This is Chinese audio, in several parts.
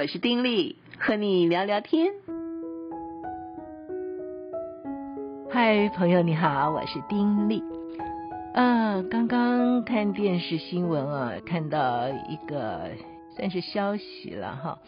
我是丁力，和你聊聊天。嗨，朋友你好，我是丁力。啊，刚刚看电视新闻啊，看到一个算是消息了哈，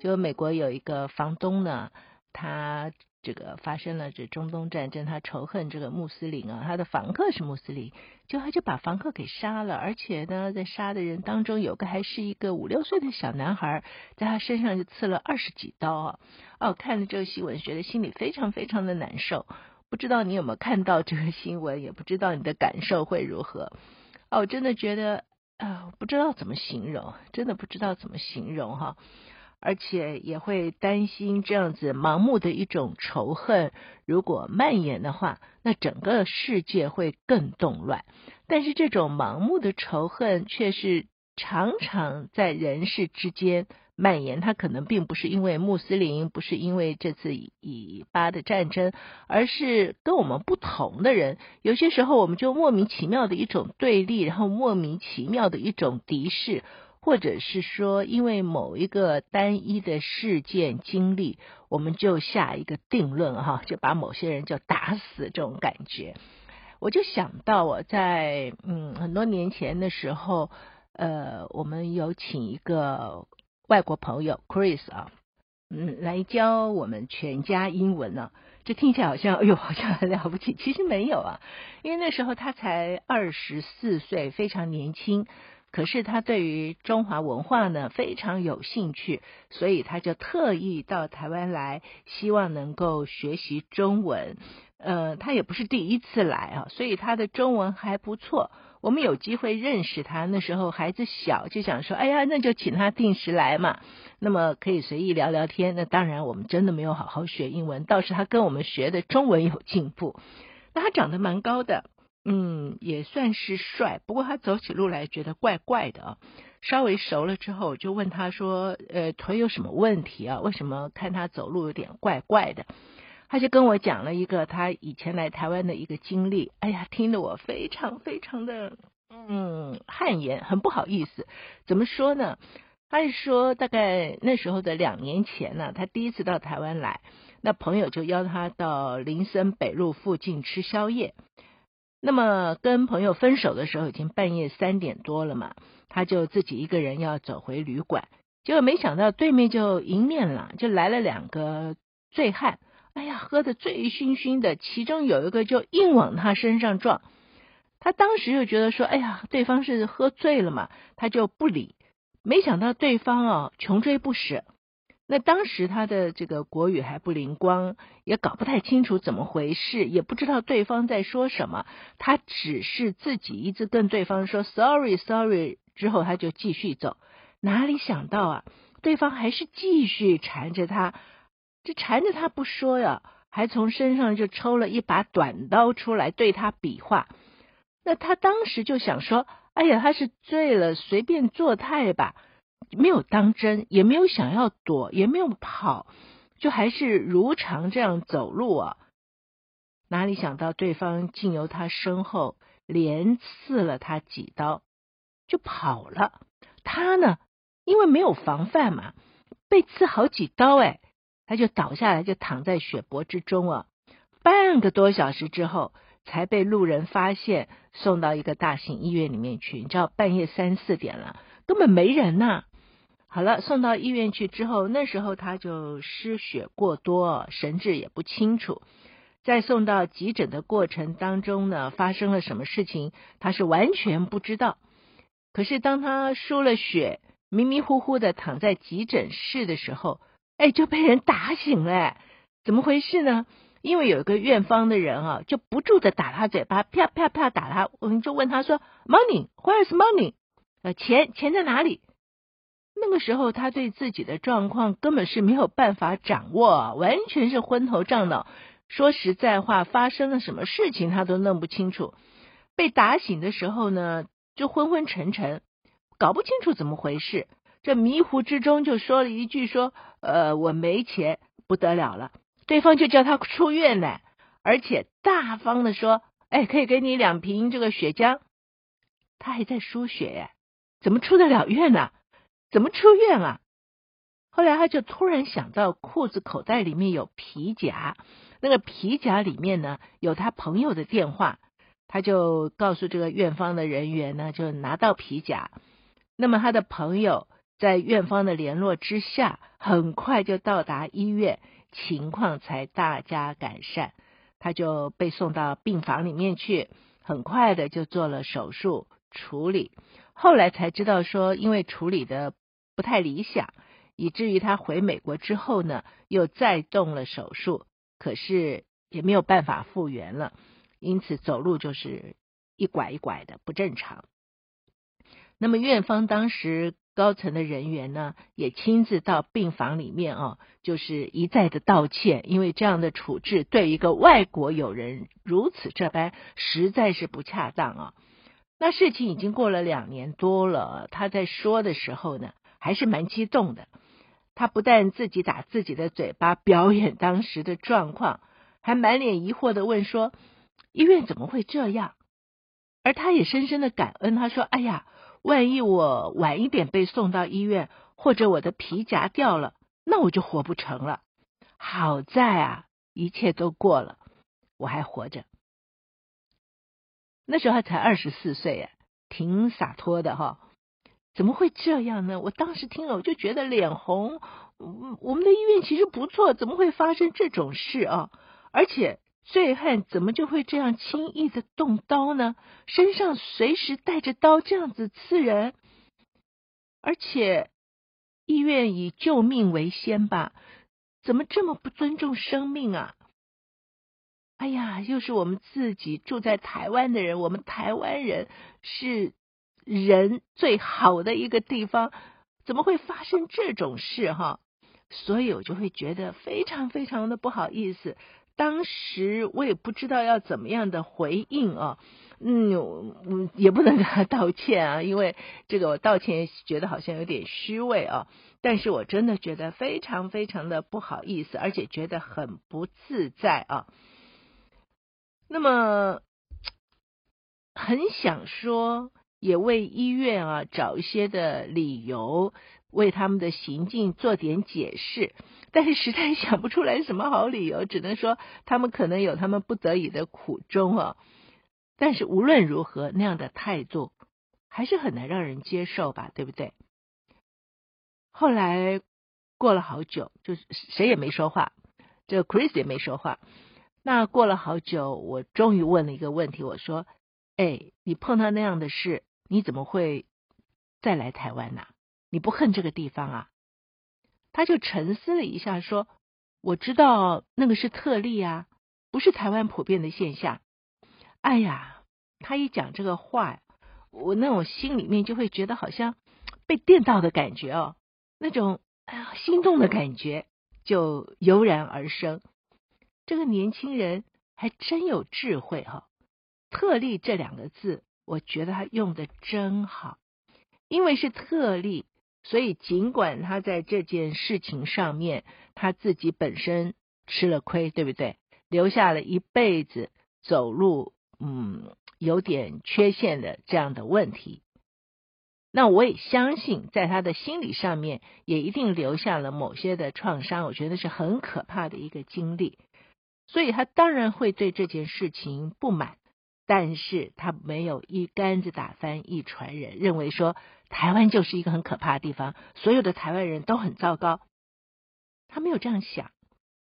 就美国有一个房东呢，他。这个发生了这中东战争，他仇恨这个穆斯林啊，他的房客是穆斯林，就他就把房客给杀了，而且呢，在杀的人当中有个还是一个五六岁的小男孩，在他身上就刺了二十几刀啊！哦，看了这个新闻，觉得心里非常非常的难受。不知道你有没有看到这个新闻，也不知道你的感受会如何。哦，我真的觉得啊，不知道怎么形容，真的不知道怎么形容哈。而且也会担心这样子盲目的一种仇恨，如果蔓延的话，那整个世界会更动乱。但是这种盲目的仇恨却是常常在人世之间蔓延。它可能并不是因为穆斯林，不是因为这次以巴的战争，而是跟我们不同的人。有些时候我们就莫名其妙的一种对立，然后莫名其妙的一种敌视。或者是说，因为某一个单一的事件经历，我们就下一个定论哈，就把某些人就打死这种感觉。我就想到我在嗯很多年前的时候，呃，我们有请一个外国朋友 Chris 啊，嗯，来教我们全家英文呢。这听起来好像哎呦，好像很了不起，其实没有啊，因为那时候他才二十四岁，非常年轻。可是他对于中华文化呢非常有兴趣，所以他就特意到台湾来，希望能够学习中文。呃，他也不是第一次来啊，所以他的中文还不错。我们有机会认识他，那时候孩子小，就想说，哎呀，那就请他定时来嘛，那么可以随意聊聊天。那当然，我们真的没有好好学英文，倒是他跟我们学的中文有进步。那他长得蛮高的。嗯，也算是帅，不过他走起路来觉得怪怪的啊。稍微熟了之后，就问他说：“呃，腿有什么问题啊？为什么看他走路有点怪怪的？”他就跟我讲了一个他以前来台湾的一个经历。哎呀，听得我非常非常的嗯汗颜，很不好意思。怎么说呢？他是说，大概那时候的两年前呢，他第一次到台湾来，那朋友就邀他到林森北路附近吃宵夜。那么跟朋友分手的时候，已经半夜三点多了嘛，他就自己一个人要走回旅馆，结果没想到对面就迎面了，就来了两个醉汉，哎呀，喝得醉醺醺的，其中有一个就硬往他身上撞，他当时就觉得说，哎呀，对方是喝醉了嘛，他就不理，没想到对方哦，穷追不舍。那当时他的这个国语还不灵光，也搞不太清楚怎么回事，也不知道对方在说什么。他只是自己一直跟对方说 “sorry, sorry”，之后他就继续走。哪里想到啊，对方还是继续缠着他，这缠着他不说呀，还从身上就抽了一把短刀出来对他比划。那他当时就想说：“哎呀，他是醉了，随便作态吧。”没有当真，也没有想要躲，也没有跑，就还是如常这样走路啊。哪里想到对方竟由他身后连刺了他几刀，就跑了。他呢，因为没有防范嘛，被刺好几刀，哎，他就倒下来，就躺在血泊之中啊。半个多小时之后，才被路人发现，送到一个大型医院里面去。你知道，半夜三四点了，根本没人呐。好了，送到医院去之后，那时候他就失血过多，神志也不清楚。在送到急诊的过程当中呢，发生了什么事情，他是完全不知道。可是当他输了血，迷迷糊糊的躺在急诊室的时候，哎，就被人打醒了。怎么回事呢？因为有一个院方的人啊，就不住的打他嘴巴，啪啪啪打他。我们就问他说：“Money，where is money？呃，钱钱在哪里？”那个时候，他对自己的状况根本是没有办法掌握，完全是昏头胀脑。说实在话，发生了什么事情他都弄不清楚。被打醒的时候呢，就昏昏沉沉，搞不清楚怎么回事。这迷糊之中就说了一句：“说，呃，我没钱，不得了了。”对方就叫他出院来，而且大方的说：“哎，可以给你两瓶这个血浆。”他还在输血，怎么出得了院呢？怎么出院啊？后来他就突然想到裤子口袋里面有皮夹，那个皮夹里面呢有他朋友的电话，他就告诉这个院方的人员呢，就拿到皮夹。那么他的朋友在院方的联络之下，很快就到达医院，情况才大加改善。他就被送到病房里面去，很快的就做了手术处理。后来才知道说，因为处理的不太理想。以至于他回美国之后呢，又再动了手术，可是也没有办法复原了，因此走路就是一拐一拐的不正常。那么院方当时高层的人员呢，也亲自到病房里面啊，就是一再的道歉，因为这样的处置对一个外国友人如此这般，实在是不恰当啊。那事情已经过了两年多了，他在说的时候呢，还是蛮激动的。他不但自己打自己的嘴巴，表演当时的状况，还满脸疑惑地问说：“医院怎么会这样？”而他也深深的感恩。他说：“哎呀，万一我晚一点被送到医院，或者我的皮夹掉了，那我就活不成了。好在啊，一切都过了，我还活着。”那时候他才二十四岁啊，挺洒脱的哈。怎么会这样呢？我当时听了，我就觉得脸红。我们的医院其实不错，怎么会发生这种事啊？而且醉汉怎么就会这样轻易的动刀呢？身上随时带着刀，这样子刺人。而且医院以救命为先吧？怎么这么不尊重生命啊？哎呀，又是我们自己住在台湾的人，我们台湾人是。人最好的一个地方，怎么会发生这种事哈？所以我就会觉得非常非常的不好意思。当时我也不知道要怎么样的回应啊，嗯，嗯，也不能跟他道歉啊，因为这个我道歉觉得好像有点虚伪啊。但是我真的觉得非常非常的不好意思，而且觉得很不自在啊。那么很想说。也为医院啊找一些的理由，为他们的行径做点解释，但是实在想不出来什么好理由，只能说他们可能有他们不得已的苦衷啊。但是无论如何，那样的态度还是很难让人接受吧，对不对？后来过了好久，就是谁也没说话，这 Chris 也没说话。那过了好久，我终于问了一个问题，我说。哎，你碰到那样的事，你怎么会再来台湾呢？你不恨这个地方啊？他就沉思了一下，说：“我知道那个是特例啊，不是台湾普遍的现象。”哎呀，他一讲这个话，我那种心里面就会觉得好像被电到的感觉哦，那种哎呀心动的感觉就油然而生。这个年轻人还真有智慧哈、哦。特例这两个字，我觉得他用的真好，因为是特例，所以尽管他在这件事情上面他自己本身吃了亏，对不对？留下了一辈子走路嗯有点缺陷的这样的问题，那我也相信在他的心理上面也一定留下了某些的创伤，我觉得是很可怕的一个经历，所以他当然会对这件事情不满。但是他没有一竿子打翻一船人，认为说台湾就是一个很可怕的地方，所有的台湾人都很糟糕。他没有这样想，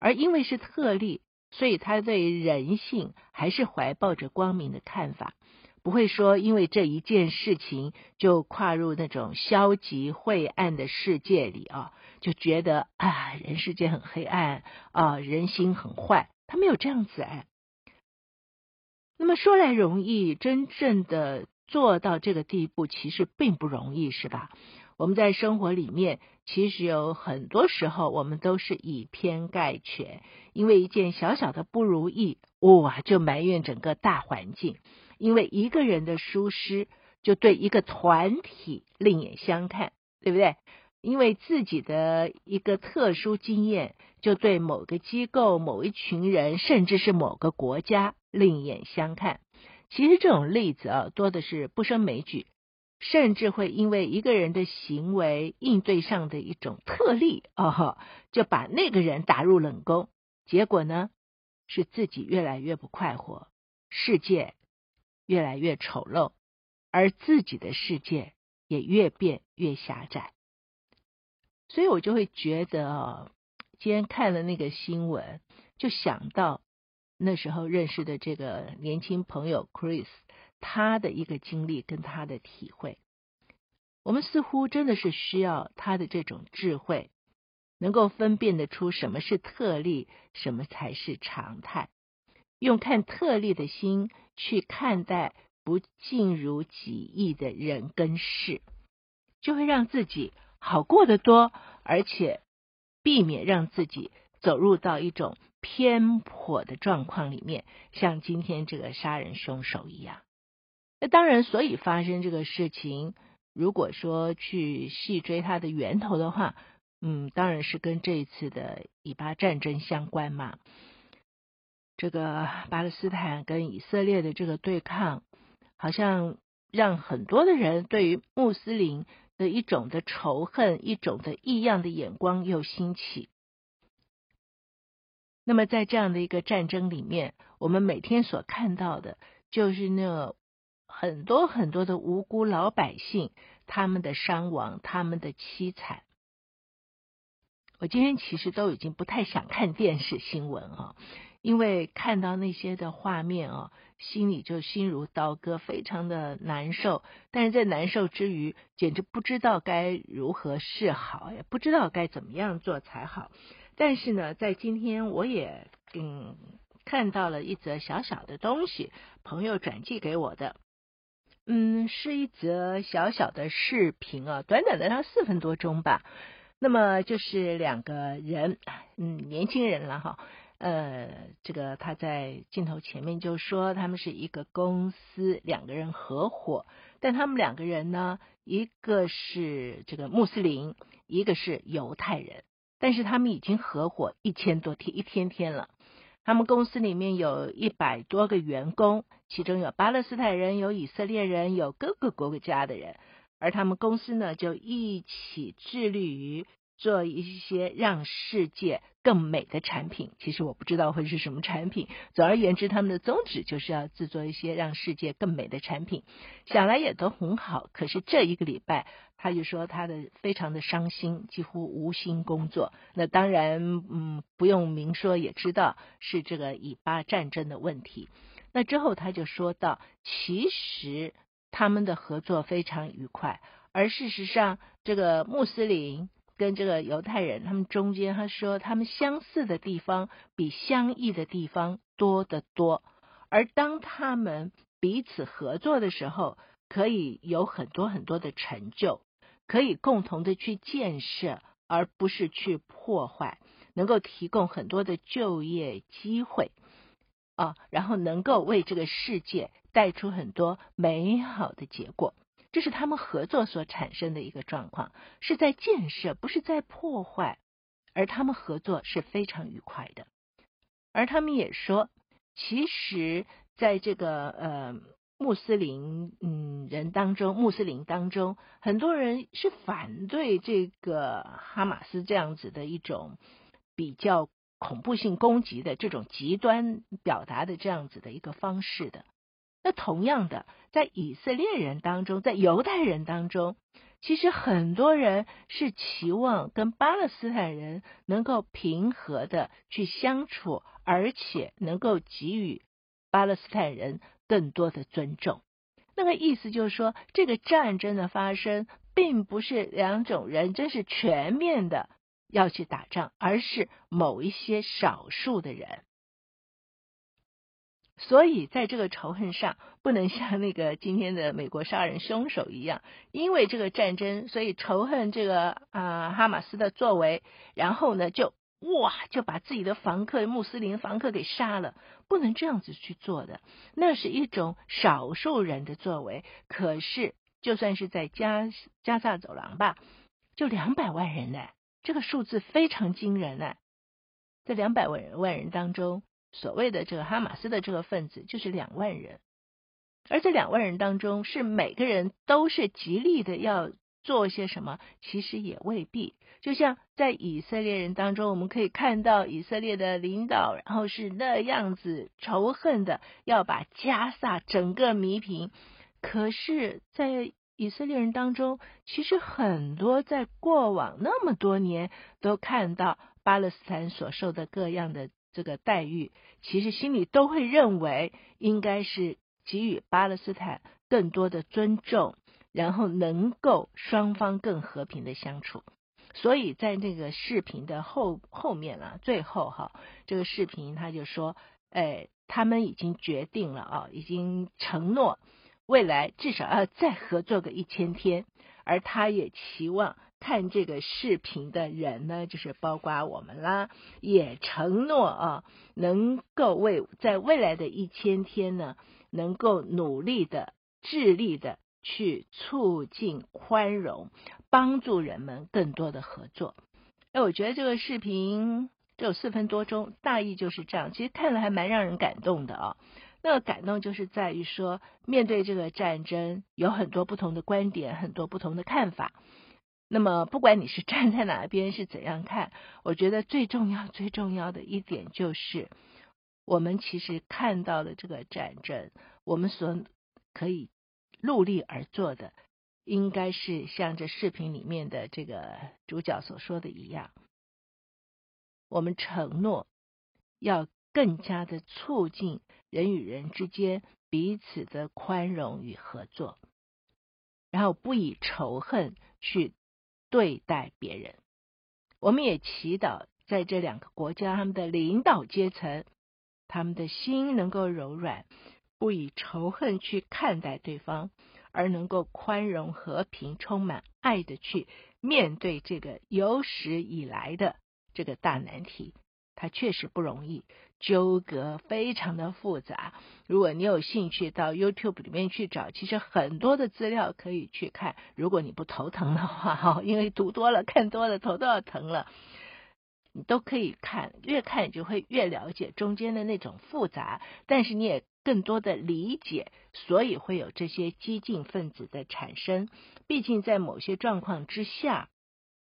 而因为是特例，所以他对人性还是怀抱着光明的看法，不会说因为这一件事情就跨入那种消极晦暗的世界里啊，就觉得啊人世间很黑暗啊，人心很坏。他没有这样子哎。那么说来容易，真正的做到这个地步，其实并不容易，是吧？我们在生活里面，其实有很多时候，我们都是以偏概全，因为一件小小的不如意，哇，就埋怨整个大环境；因为一个人的疏失，就对一个团体另眼相看，对不对？因为自己的一个特殊经验，就对某个机构、某一群人，甚至是某个国家另眼相看。其实这种例子啊，多的是不胜枚举。甚至会因为一个人的行为应对上的一种特例哦，就把那个人打入冷宫，结果呢，是自己越来越不快活，世界越来越丑陋，而自己的世界也越变越狭窄。所以我就会觉得哦，今天看了那个新闻，就想到那时候认识的这个年轻朋友 Chris。他的一个经历跟他的体会，我们似乎真的是需要他的这种智慧，能够分辨得出什么是特例，什么才是常态，用看特例的心去看待不尽如己意的人跟事，就会让自己好过得多，而且避免让自己走入到一种偏颇的状况里面，像今天这个杀人凶手一样。那当然，所以发生这个事情，如果说去细追它的源头的话，嗯，当然是跟这一次的以巴战争相关嘛。这个巴勒斯坦跟以色列的这个对抗，好像让很多的人对于穆斯林的一种的仇恨、一种的异样的眼光又兴起。那么在这样的一个战争里面，我们每天所看到的就是那。很多很多的无辜老百姓，他们的伤亡，他们的凄惨。我今天其实都已经不太想看电视新闻啊，因为看到那些的画面啊，心里就心如刀割，非常的难受。但是在难受之余，简直不知道该如何是好，也不知道该怎么样做才好。但是呢，在今天我也嗯看到了一则小小的东西，朋友转寄给我的。嗯，是一则小小的视频啊，短短的它四分多钟吧。那么就是两个人，嗯，年轻人了哈。呃，这个他在镜头前面就说他们是一个公司，两个人合伙，但他们两个人呢，一个是这个穆斯林，一个是犹太人，但是他们已经合伙一千多天，一天天了。他们公司里面有一百多个员工，其中有巴勒斯坦人，有以色列人，有各个国家的人。而他们公司呢，就一起致力于做一些让世界更美的产品。其实我不知道会是什么产品。总而言之，他们的宗旨就是要制作一些让世界更美的产品。想来也都很好。可是这一个礼拜，他就说他的非常的伤心，几乎无心工作。那当然，嗯，不用明说也知道是这个以巴战争的问题。那之后他就说到，其实他们的合作非常愉快，而事实上，这个穆斯林跟这个犹太人他们中间，他说他们相似的地方比相异的地方多得多。而当他们彼此合作的时候，可以有很多很多的成就。可以共同的去建设，而不是去破坏，能够提供很多的就业机会啊，然后能够为这个世界带出很多美好的结果。这是他们合作所产生的一个状况，是在建设，不是在破坏，而他们合作是非常愉快的。而他们也说，其实在这个呃。穆斯林嗯人当中，穆斯林当中，很多人是反对这个哈马斯这样子的一种比较恐怖性攻击的这种极端表达的这样子的一个方式的。那同样的，在以色列人当中，在犹太人当中，其实很多人是期望跟巴勒斯坦人能够平和的去相处，而且能够给予巴勒斯坦人。更多的尊重，那个意思就是说，这个战争的发生，并不是两种人真是全面的要去打仗，而是某一些少数的人。所以，在这个仇恨上，不能像那个今天的美国杀人凶手一样，因为这个战争，所以仇恨这个啊、哈马斯的作为，然后呢就。哇！就把自己的房客穆斯林房客给杀了，不能这样子去做的。那是一种少数人的作为。可是，就算是在加加萨走廊吧，就两百万人呢，这个数字非常惊人呢。在两百万人万人当中，所谓的这个哈马斯的这个分子就是两万人。而这两万人当中，是每个人都是极力的要做些什么？其实也未必。就像在以色列人当中，我们可以看到以色列的领导，然后是那样子仇恨的要把加萨整个弥平。可是，在以色列人当中，其实很多在过往那么多年都看到巴勒斯坦所受的各样的这个待遇，其实心里都会认为应该是。给予巴勒斯坦更多的尊重，然后能够双方更和平的相处。所以在那个视频的后后面啊，最后哈，这个视频他就说，哎，他们已经决定了啊，已经承诺未来至少要再合作个一千天。而他也期望看这个视频的人呢，就是包括我们啦，也承诺啊，能够为在未来的一千天呢。能够努力的、致力的去促进宽容，帮助人们更多的合作。哎，我觉得这个视频只有四分多钟，大意就是这样。其实看了还蛮让人感动的啊。那个感动就是在于说，面对这个战争，有很多不同的观点，很多不同的看法。那么，不管你是站在哪边，是怎样看，我觉得最重要、最重要的一点就是。我们其实看到了这个战争，我们所可以努力而做的，应该是像这视频里面的这个主角所说的一样，我们承诺要更加的促进人与人之间彼此的宽容与合作，然后不以仇恨去对待别人。我们也祈祷在这两个国家他们的领导阶层。他们的心能够柔软，不以仇恨去看待对方，而能够宽容、和平、充满爱的去面对这个有史以来的这个大难题。它确实不容易，纠葛非常的复杂。如果你有兴趣到 YouTube 里面去找，其实很多的资料可以去看。如果你不头疼的话，哈，因为读多了、看多了，头都要疼了。你都可以看，越看你就会越了解中间的那种复杂，但是你也更多的理解，所以会有这些激进分子的产生。毕竟在某些状况之下，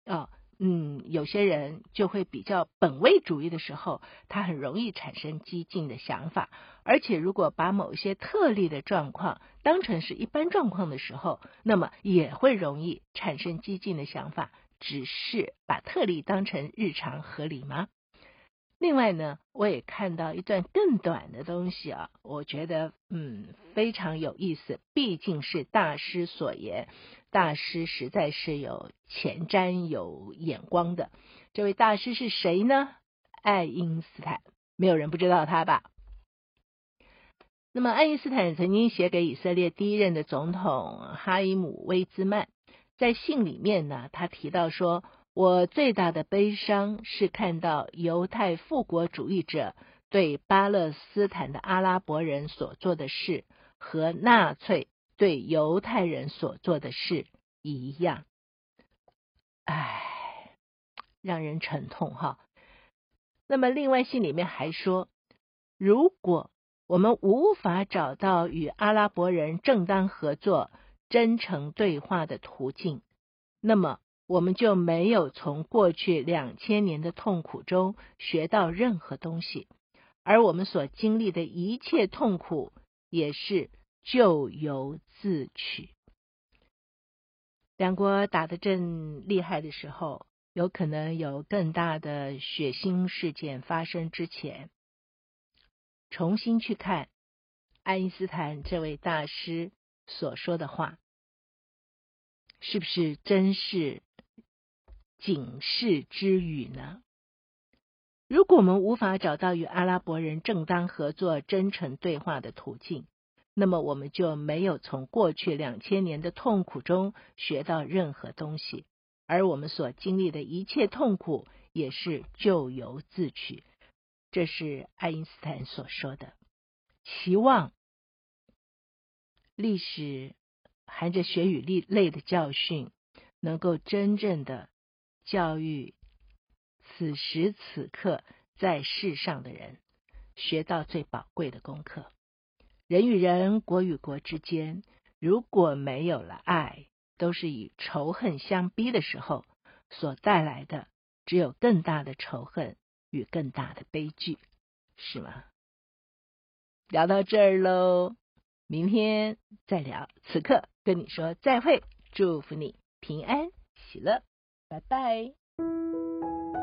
啊，嗯，有些人就会比较本位主义的时候，他很容易产生激进的想法。而且如果把某些特例的状况当成是一般状况的时候，那么也会容易产生激进的想法。只是把特例当成日常合理吗？另外呢，我也看到一段更短的东西啊，我觉得嗯非常有意思。毕竟是大师所言，大师实在是有前瞻、有眼光的。这位大师是谁呢？爱因斯坦，没有人不知道他吧？那么爱因斯坦曾经写给以色列第一任的总统哈伊姆·威兹曼。在信里面呢，他提到说：“我最大的悲伤是看到犹太复国主义者对巴勒斯坦的阿拉伯人所做的事，和纳粹对犹太人所做的事一样。”唉，让人沉痛哈。那么，另外信里面还说：“如果我们无法找到与阿拉伯人正当合作，”真诚对话的途径，那么我们就没有从过去两千年的痛苦中学到任何东西，而我们所经历的一切痛苦也是咎由自取。两国打得正厉害的时候，有可能有更大的血腥事件发生之前，重新去看爱因斯坦这位大师所说的话。是不是真是警示之语呢？如果我们无法找到与阿拉伯人正当合作、真诚对话的途径，那么我们就没有从过去两千年的痛苦中学到任何东西，而我们所经历的一切痛苦也是咎由自取。这是爱因斯坦所说的。期望历史。含着血与泪的教训，能够真正的教育此时此刻在世上的人，学到最宝贵的功课。人与人、国与国之间，如果没有了爱，都是以仇恨相逼的时候，所带来的只有更大的仇恨与更大的悲剧，是吗？聊到这儿喽，明天再聊。此刻跟你说再会，祝福你平安喜乐，拜拜。